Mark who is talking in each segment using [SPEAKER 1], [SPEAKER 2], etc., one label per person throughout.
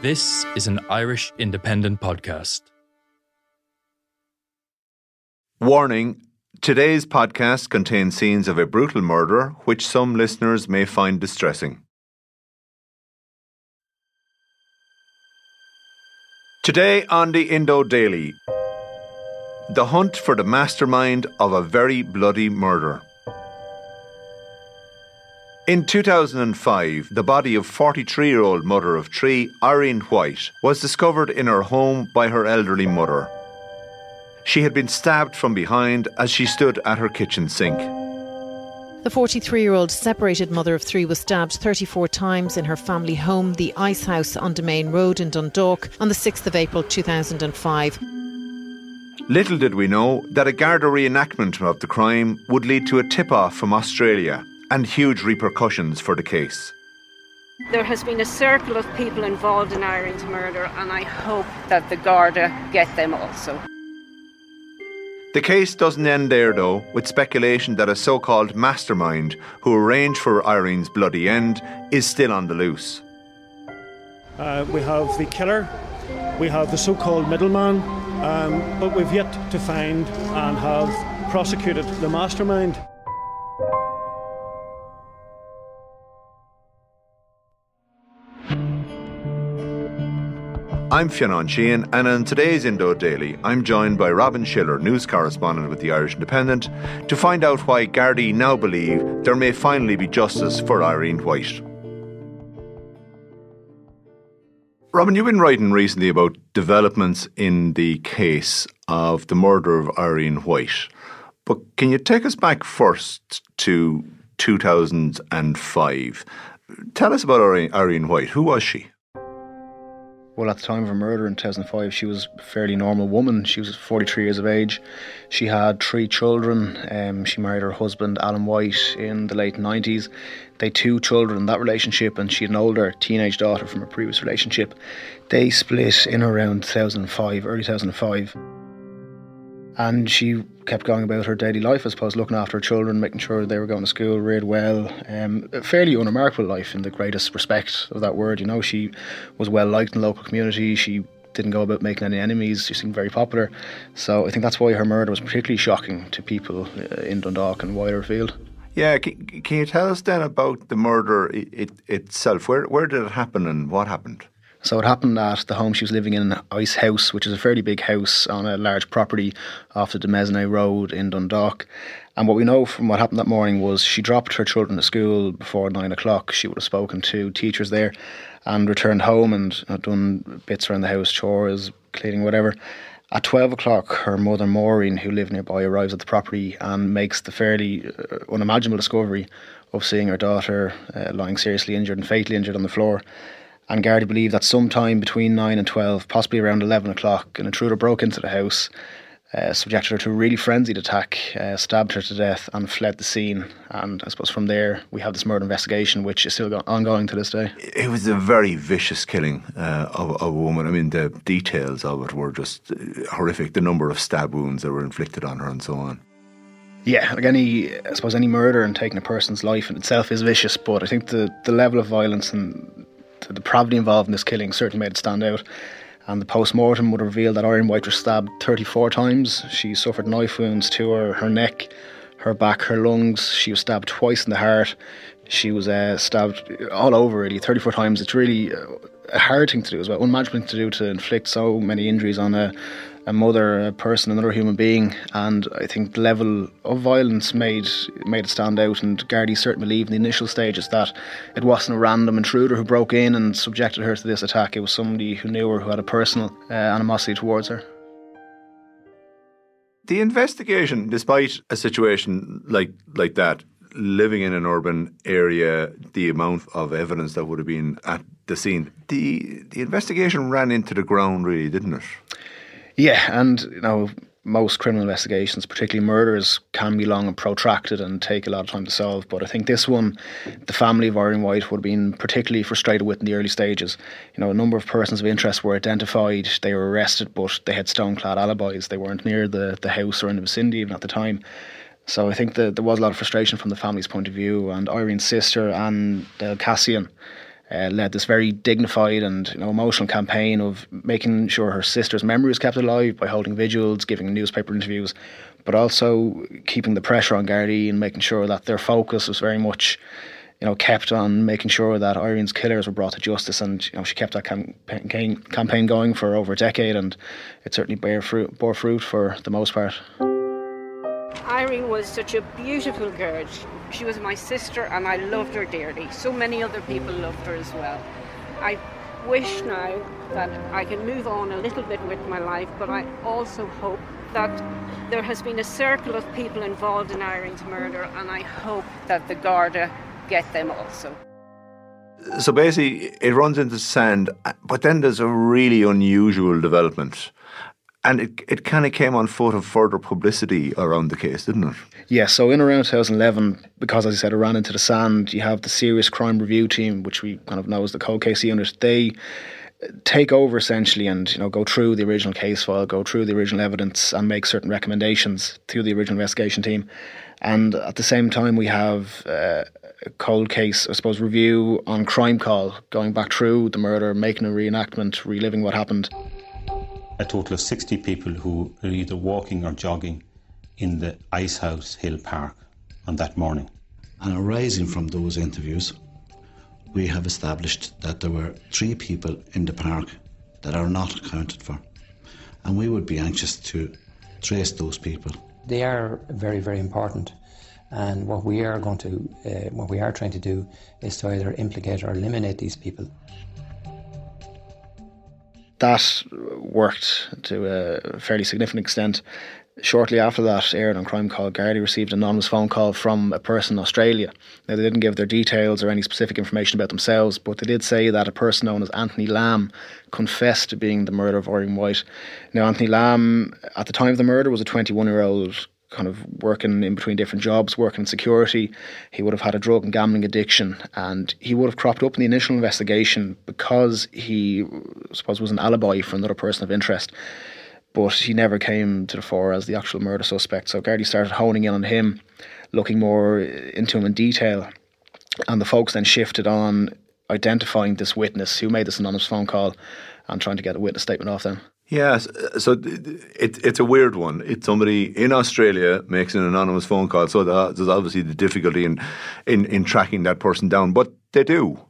[SPEAKER 1] This is an Irish independent podcast.
[SPEAKER 2] Warning today's podcast contains scenes of a brutal murder which some listeners may find distressing. Today on the Indo Daily, the hunt for the mastermind of a very bloody murder. In 2005, the body of 43 year old mother of three, Irene White, was discovered in her home by her elderly mother. She had been stabbed from behind as she stood at her kitchen sink.
[SPEAKER 3] The 43 year old separated mother of three was stabbed 34 times in her family home, the Ice House on Demesne Road in Dundalk, on the 6th of April 2005.
[SPEAKER 2] Little did we know that a Garda reenactment of the crime would lead to a tip off from Australia and huge repercussions for the case.
[SPEAKER 4] There has been a circle of people involved in Irene's murder, and I hope that the Garda get them also.
[SPEAKER 2] The case doesn't end there, though, with speculation that a so called mastermind who arranged for Irene's bloody end is still on the loose.
[SPEAKER 5] Uh, we have the killer, we have the so called middleman, um, but we've yet to find and have prosecuted the mastermind.
[SPEAKER 2] I'm Fionn Sheahan, and in today's Indo Daily, I'm joined by Robin Schiller, news correspondent with the Irish Independent, to find out why Gardaí now believe there may finally be justice for Irene White. Robin, you've been writing recently about developments in the case of the murder of Irene White. But can you take us back first to 2005? Tell us about Irene White. Who was she?
[SPEAKER 6] Well, at the time of her murder in 2005, she was a fairly normal woman. She was 43 years of age. She had three children. Um, she married her husband, Alan White, in the late 90s. They had two children in that relationship, and she had an older teenage daughter from a previous relationship. They split in around 2005, early 2005. And she kept going about her daily life, I suppose, looking after her children, making sure they were going to school, read well. Um, a fairly unremarkable life in the greatest respect of that word. You know, she was well liked in the local community. She didn't go about making any enemies. She seemed very popular. So I think that's why her murder was particularly shocking to people uh, in Dundalk and wider field.
[SPEAKER 2] Yeah, can, can you tell us then about the murder it, it, itself? Where where did it happen and what happened?
[SPEAKER 6] So it happened at the home she was living in, Ice House, which is a fairly big house on a large property off the Demesne Road in Dundalk. And what we know from what happened that morning was she dropped her children to school before nine o'clock. She would have spoken to teachers there and returned home and done bits around the house, chores, cleaning, whatever. At 12 o'clock, her mother Maureen, who lived nearby, arrives at the property and makes the fairly uh, unimaginable discovery of seeing her daughter uh, lying seriously injured and fatally injured on the floor and Gardaí believe that sometime between 9 and 12, possibly around 11 o'clock, an intruder broke into the house, uh, subjected her to a really frenzied attack, uh, stabbed her to death, and fled the scene. And I suppose from there, we have this murder investigation, which is still ongoing to this day.
[SPEAKER 2] It was a very vicious killing uh, of, of, a woman. I mean, the details of it were just uh, horrific. The number of stab wounds that were inflicted on her and so on.
[SPEAKER 6] Yeah, like any, I suppose any murder and taking a person's life in itself is vicious, but I think the, the level of violence and the depravity involved in this killing certainly made it stand out. And the post mortem would reveal that Irene White was stabbed 34 times. She suffered knife wounds to her, her neck, her back, her lungs. She was stabbed twice in the heart. She was uh, stabbed all over, really, 34 times. It's really uh, a hard thing to do as well, thing to do to inflict so many injuries on a, a mother, a person, another human being. And I think the level of violence made made it stand out. And Gardaí certainly believed in the initial stages that it wasn't a random intruder who broke in and subjected her to this attack. It was somebody who knew her, who had a personal uh, animosity towards her.
[SPEAKER 2] The investigation, despite a situation like like that, living in an urban area, the amount of evidence that would have been at the scene, the the investigation ran into the ground, really, didn't it?
[SPEAKER 6] Yeah, and you know, most criminal investigations, particularly murders, can be long and protracted and take a lot of time to solve. But I think this one, the family of Irene White would have been particularly frustrated with in the early stages. You know, a number of persons of interest were identified, they were arrested, but they had stone clad alibis. They weren't near the, the house or in the vicinity even at the time. So I think that there was a lot of frustration from the family's point of view. And Irene's sister, Anne Delcassian, uh, led this very dignified and you know, emotional campaign of making sure her sister's memory was kept alive by holding vigils, giving newspaper interviews, but also keeping the pressure on Gardaí and making sure that their focus was very much you know, kept on making sure that Irene's killers were brought to justice, and you know, she kept that campaign campaign going for over a decade, and it certainly bore fruit, bore fruit for the most part.
[SPEAKER 4] Irene was such a beautiful girl. She was my sister and I loved her dearly. So many other people loved her as well. I wish now that I can move on a little bit with my life, but I also hope that there has been a circle of people involved in Irene's murder, and I hope that the Garda get them also.
[SPEAKER 2] So basically, it runs into sand, but then there's a really unusual development and it, it kind of came on foot of further publicity around the case, didn't it?
[SPEAKER 6] Yeah, so in around 2011, because as I said, it ran into the sand, you have the Serious Crime Review Team, which we kind of know as the cold case unit. They take over essentially and you know go through the original case file, go through the original evidence, and make certain recommendations to the original investigation team. And at the same time, we have uh, a cold case, I suppose, review on crime call, going back through the murder, making a reenactment, reliving what happened
[SPEAKER 7] a total of 60 people who were either walking or jogging in the Icehouse Hill Park on that morning.
[SPEAKER 8] And arising from those interviews, we have established that there were three people in the park that are not accounted for. And we would be anxious to trace those people.
[SPEAKER 9] They are very, very important. And what we are going to, uh, what we are trying to do is to either implicate or eliminate these people
[SPEAKER 6] that worked to a fairly significant extent. Shortly after that, aired on Crime Call, Gardaí received an anonymous phone call from a person in Australia. Now, they didn't give their details or any specific information about themselves, but they did say that a person known as Anthony Lamb confessed to being the murder of Irene White. Now, Anthony Lamb, at the time of the murder, was a 21 year old kind of working in between different jobs, working in security. He would have had a drug and gambling addiction, and he would have cropped up in the initial investigation because he, I suppose, was an alibi for another person of interest. But he never came to the fore as the actual murder suspect. So Gardaí started honing in on him, looking more into him in detail, and the folks then shifted on identifying this witness who made this anonymous phone call and trying to get a witness statement off them.
[SPEAKER 2] Yes, so it, it's a weird one. It's somebody in Australia makes an anonymous phone call, so there's obviously the difficulty in, in, in tracking that person down, but they do.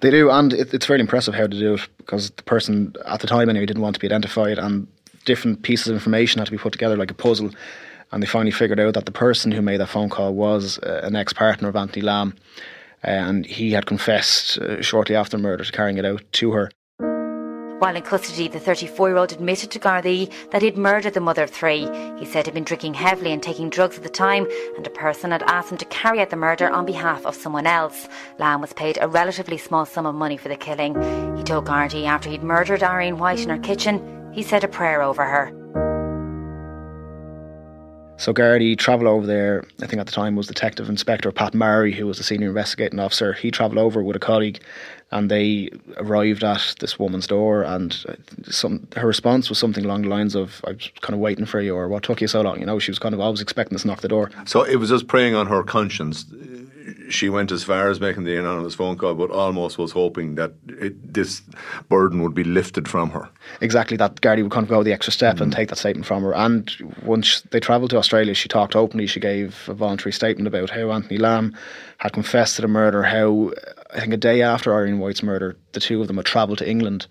[SPEAKER 6] They do, and it, it's very impressive how to do it because the person at the time anyway didn't want to be identified, and different pieces of information had to be put together like a puzzle. And they finally figured out that the person who made that phone call was uh, an ex partner of Anthony Lamb, and he had confessed uh, shortly after murder to carrying it out to her.
[SPEAKER 10] While in custody, the 34 year old admitted to Gardaí that he'd murdered the mother of three. He said he'd been drinking heavily and taking drugs at the time, and a person had asked him to carry out the murder on behalf of someone else. Lamb was paid a relatively small sum of money for the killing. He told Gardaí after he'd murdered Irene White in her kitchen, he said a prayer over her.
[SPEAKER 6] So Gardaí travelled over there. I think at the time was Detective Inspector Pat Murray, who was the senior investigating officer. He travelled over with a colleague, and they arrived at this woman's door. And uh, some her response was something along the lines of, "I was kind of waiting for you," or "What took you so long?" You know, she was kind of always expecting us to knock the door.
[SPEAKER 2] So it was just preying on her conscience. She went as far as making the anonymous phone call, but almost was hoping that it, this burden would be lifted from her.
[SPEAKER 6] Exactly, that Gardaí would kind of go the extra step mm. and take that statement from her. And once they travelled to Australia, she talked openly. She gave a voluntary statement about how Anthony Lamb had confessed to the murder, how I think a day after Irene White's murder, the two of them had travelled to England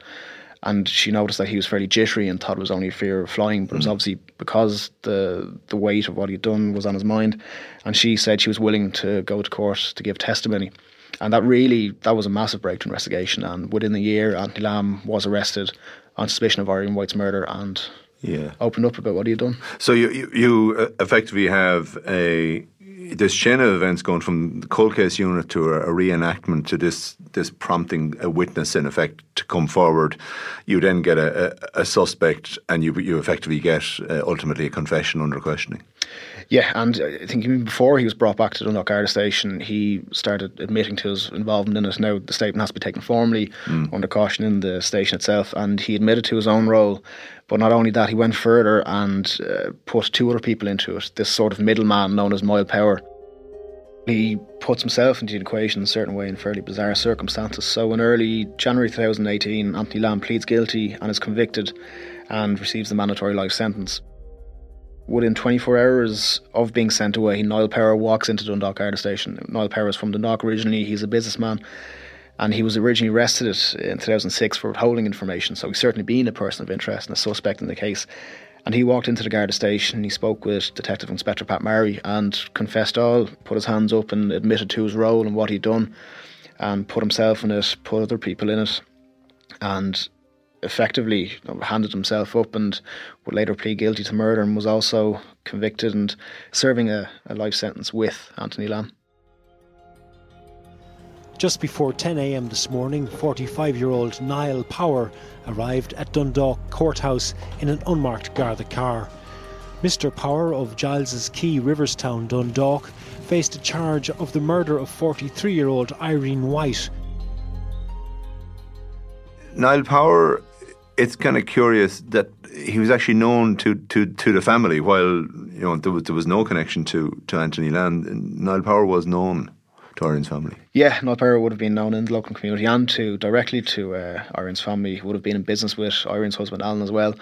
[SPEAKER 6] and she noticed that he was fairly jittery and thought it was only fear of flying, but it was mm. obviously because the the weight of what he'd done was on his mind. And she said she was willing to go to court to give testimony. And that really that was a massive breakthrough in investigation. And within the year, Anthony Lamb was arrested on suspicion of Irene White's murder and
[SPEAKER 2] yeah.
[SPEAKER 6] opened up about what he had done.
[SPEAKER 2] So you you, you uh, effectively have a this chain of events going from the cold case unit to a, reenactment to this this prompting a witness in effect to come forward, you then get a, a, a suspect and you you effectively get uh, ultimately a confession under questioning.
[SPEAKER 6] Yeah, and I think even before he was brought back to Dundalk Garda Station, he started admitting to his involvement in it. Now the statement has to be taken formally mm. under caution in the station itself, and he admitted to his own role. But not only that, he went further and uh, put two other people into it. This sort of middleman known as Niall Power. He puts himself into the equation in a certain way in fairly bizarre circumstances. So in early January 2018, Anthony Lamb pleads guilty and is convicted and receives the mandatory life sentence. Within 24 hours of being sent away, Niall Power walks into Dundalk Garda Station. Niall Power is from Dundalk originally, he's a businessman, and he was originally arrested in 2006 for withholding information, so he's certainly been a person of interest and a suspect in the case. And he walked into the Garda station, he spoke with Detective Inspector Pat Murray and confessed all, put his hands up and admitted to his role and what he'd done, and put himself in it, put other people in it. And effectively handed himself up and would later plead guilty to murder and was also convicted and serving a, a life sentence with Anthony Lamb.
[SPEAKER 5] Just before 10 a.m. this morning, 45 year old Niall Power arrived at Dundalk Courthouse in an unmarked Garda car. Mr. Power of Giles's Quay, Riverstown, Dundalk, faced a charge of the murder of 43 year old Irene White.
[SPEAKER 2] Niall Power it's kind of curious that he was actually known to, to, to the family while you know there was there was no connection to, to Anthony Lamb. Niall Power was known to Irene's family.
[SPEAKER 6] Yeah, Niall Power would have been known in the local community and to directly to uh, Irene's family. He would have been in business with Irene's husband Alan as well.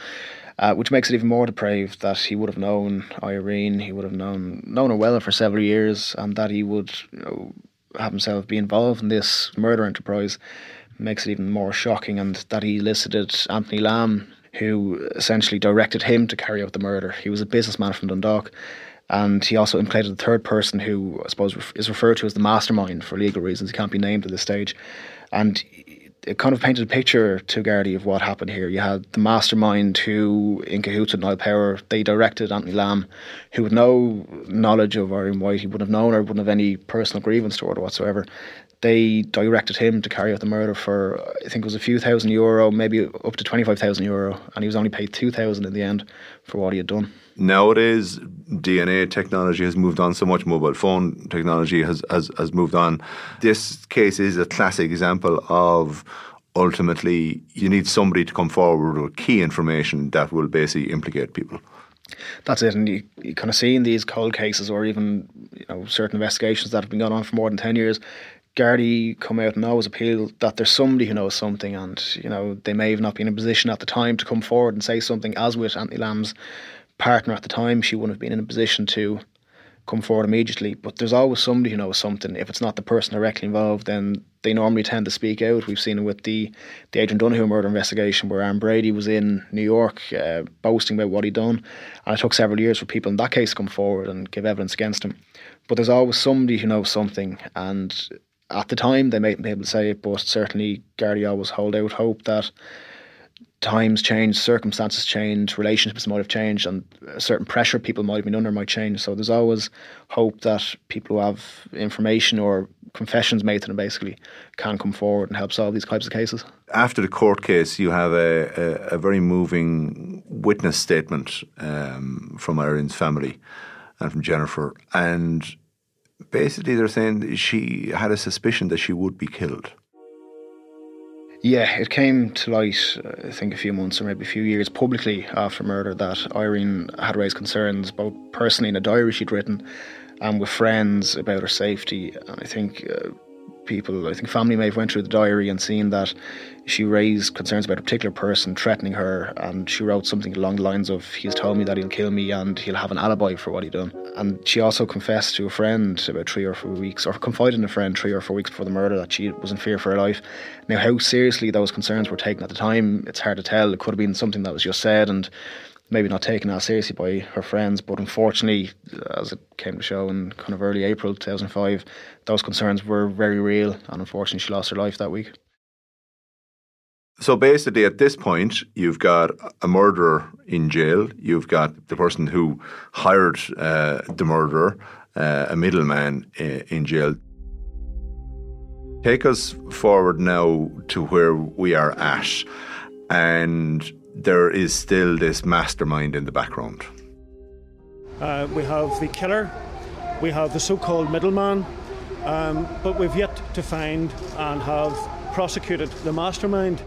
[SPEAKER 6] Uh, which makes it even more depraved that he would have known Irene, he would have known known her well for several years, and that he would you know, have himself be involved in this murder enterprise makes it even more shocking, and that he elicited Anthony Lamb, who essentially directed him to carry out the murder. He was a businessman from Dundalk, and he also implicated a third person who I suppose is referred to as the mastermind for legal reasons. He can't be named at this stage, and it kind of painted a picture to Gardaí of what happened here. You had the mastermind who, in cahoots with Niall Power, they directed Anthony Lamb, who had no knowledge of Irene White. He wouldn't have known her, wouldn't have any personal grievance toward whatsoever they directed him to carry out the murder for I think it was a few thousand euro, maybe up to twenty five thousand euro, and he was only paid two thousand in the end for what he had done.
[SPEAKER 2] Nowadays, DNA technology has moved on so much. Mobile phone technology has has, has moved on. This case is a classic example of ultimately you need somebody to come forward with key information that will basically implicate people.
[SPEAKER 6] That's it, and you, you kind of see in these cold cases, or even you know certain investigations that have been going on for more than ten years, Gardaí come out and always appeal that there's somebody who knows something, and you know they may have not been in a position at the time to come forward and say something. As with Anthony Lamb's partner at the time, she wouldn't have been in a position to come forward immediately. But there's always somebody who knows something. If it's not the person directly involved, then they normally tend to speak out. We've seen it with the the Adrian Donohoe murder investigation, where Aaron Brady was in New York uh, boasting about what he'd done, and it took several years for people in that case to come forward and give evidence against him. But there's always somebody who knows something, and at the time they mightn't be able to say it, but certainly Gardaí always hold out hope that times change, circumstances change, relationships might have changed, and a certain pressure people might have been under might change. So there's always hope that people who have information or confessions made to them basically can come forward and help solve these types of cases.
[SPEAKER 2] After the court case, you have a, a, a very moving witness statement um, from Irene's family and from Jennifer. And basically they're saying she had a suspicion that she would be killed.
[SPEAKER 6] Yeah, it came to light, I think, a few months or maybe a few years publicly after murder that Irene had raised concerns, both personally in a diary she'd written and with friends about her safety. And I think uh, people, I think family may have went through the diary and seen that she raised concerns about a particular person threatening her, and she wrote something along the lines of, "He's told me that he'll kill me, and he'll have an alibi for what he done." And she also confessed to a friend about three or four weeks, or confided in a friend three or four weeks before the murder that she was in fear for her life. Now, how seriously those concerns were taken at the time, it's hard to tell. It could have been something that was just said and maybe not taken as seriously by her friends. But unfortunately, as it came to show in kind of early April 2005, those concerns were very real, and unfortunately, she lost her life that week.
[SPEAKER 2] So basically, at this point, you've got a murderer in jail. You've got the person who hired uh, the murderer, uh, a middleman uh, in jail. Take us forward now to where we are at, and there is still this mastermind in the background.
[SPEAKER 5] Uh, we have the killer, we have the so called middleman, um, but we've yet to find and have prosecuted the mastermind.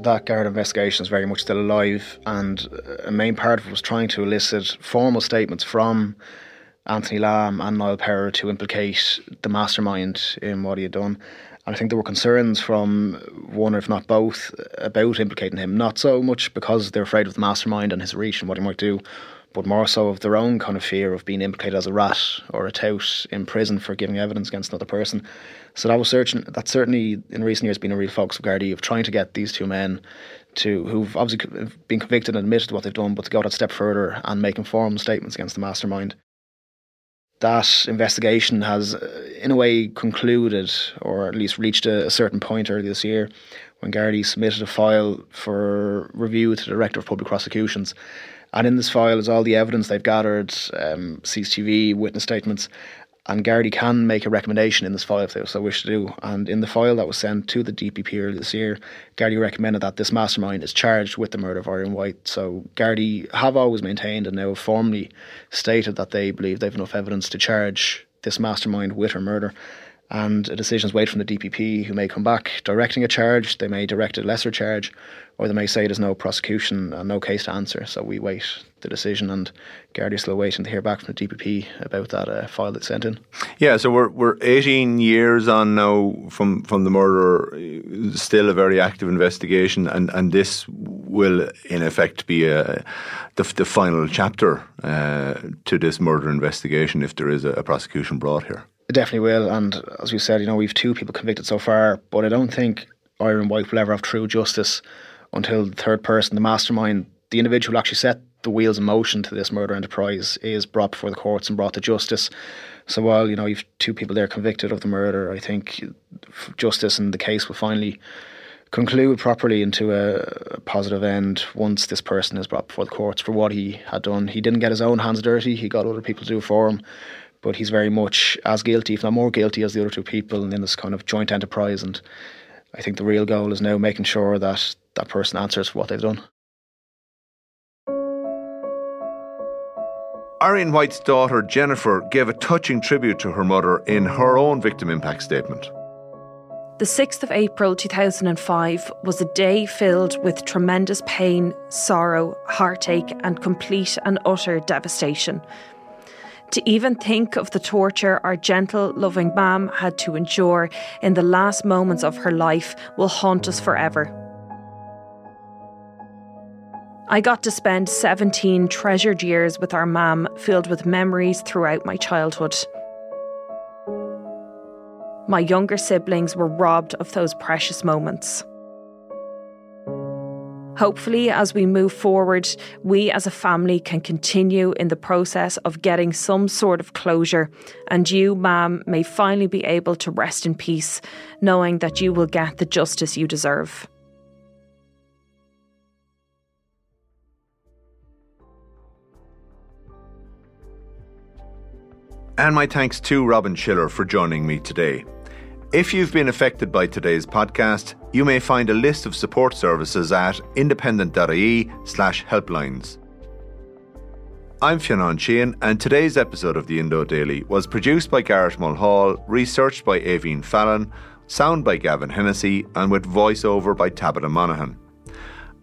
[SPEAKER 6] That Garda investigation is very much still alive, and a main part of it was trying to elicit formal statements from Anthony Lamb and Niall Power to implicate the mastermind in what he had done. And I think there were concerns from one, if not both, about implicating him. Not so much because they're afraid of the mastermind and his reach and what he might do, but more so of their own kind of fear of being implicated as a rat or a tout in prison for giving evidence against another person. So that was. That's certainly in recent years been a real focus of Gardaí of trying to get these two men to who've obviously been convicted and admitted what they've done, but to go that step further and make informed statements against the mastermind that investigation has, uh, in a way, concluded or at least reached a, a certain point earlier this year when Gardaí submitted a file for review to the Director of Public Prosecutions. And in this file is all the evidence they've gathered, um, CCTV, witness statements, and Gardaí can make a recommendation in this file if they so wish to do. And in the file that was sent to the DPP earlier this year, Gardaí recommended that this mastermind is charged with the murder of Irene White. So Gardaí have always maintained and now formally stated that they believe they've enough evidence to charge this mastermind with her murder. And a decision is waiting from the DPP, who may come back directing a charge. They may direct a lesser charge, or they may say there's no prosecution and no case to answer. So we wait the decision, and Gardaí still waiting to hear back from the DPP about that uh, file that's sent in.
[SPEAKER 2] Yeah, so we're we're 18 years on now from from the murder. Still a very active investigation, and and this will in effect be a, the the final chapter uh, to this murder investigation if there is a, a prosecution brought here.
[SPEAKER 6] It definitely will, and as we said, you know, we've two people convicted so far, but I don't think Irene White will ever have true justice until the third person, the mastermind, the individual who actually set the wheels in motion to this murder enterprise, is brought before the courts and brought to justice. So while you know you've two people there convicted of the murder, I think justice and the case will finally conclude properly into a, a, positive end once this person is brought before the courts for what he had done. He didn't get his own hands dirty; he got other people to do for him. But he's very much as guilty, if not more guilty, as the other two people in this kind of joint enterprise. And I think the real goal is now making sure that that person answers for what they've done.
[SPEAKER 2] Irene White's daughter Jennifer gave a touching tribute to her mother in her own victim impact statement.
[SPEAKER 11] The 6th of April 2005 was a day filled with tremendous pain, sorrow, heartache, and complete and utter devastation. To even think of the torture our gentle, loving mam had to endure in the last moments of her life will haunt us forever. I got to spend 17 treasured years with our mam, filled with memories throughout my childhood. My younger siblings were robbed of those precious moments. Hopefully, as we move forward, we as a family can continue in the process of getting some sort of closure, and you, ma'am, may finally be able to rest in peace, knowing that you will get the justice you deserve.
[SPEAKER 2] And my thanks to Robin Schiller for joining me today. If you've been affected by today's podcast, you may find a list of support services at independent.ie slash helplines. I'm Fionn Sheahan, and today's episode of the Indo Daily was produced by Garrett Mulhall, researched by Aveen Fallon, sound by Gavin Hennessy, and with voiceover by Tabitha Monaghan.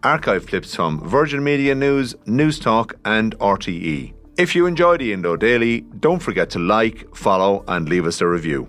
[SPEAKER 2] Archive clips from Virgin Media News, Newstalk, and RTE. If you enjoy the Indo Daily, don't forget to like, follow, and leave us a review.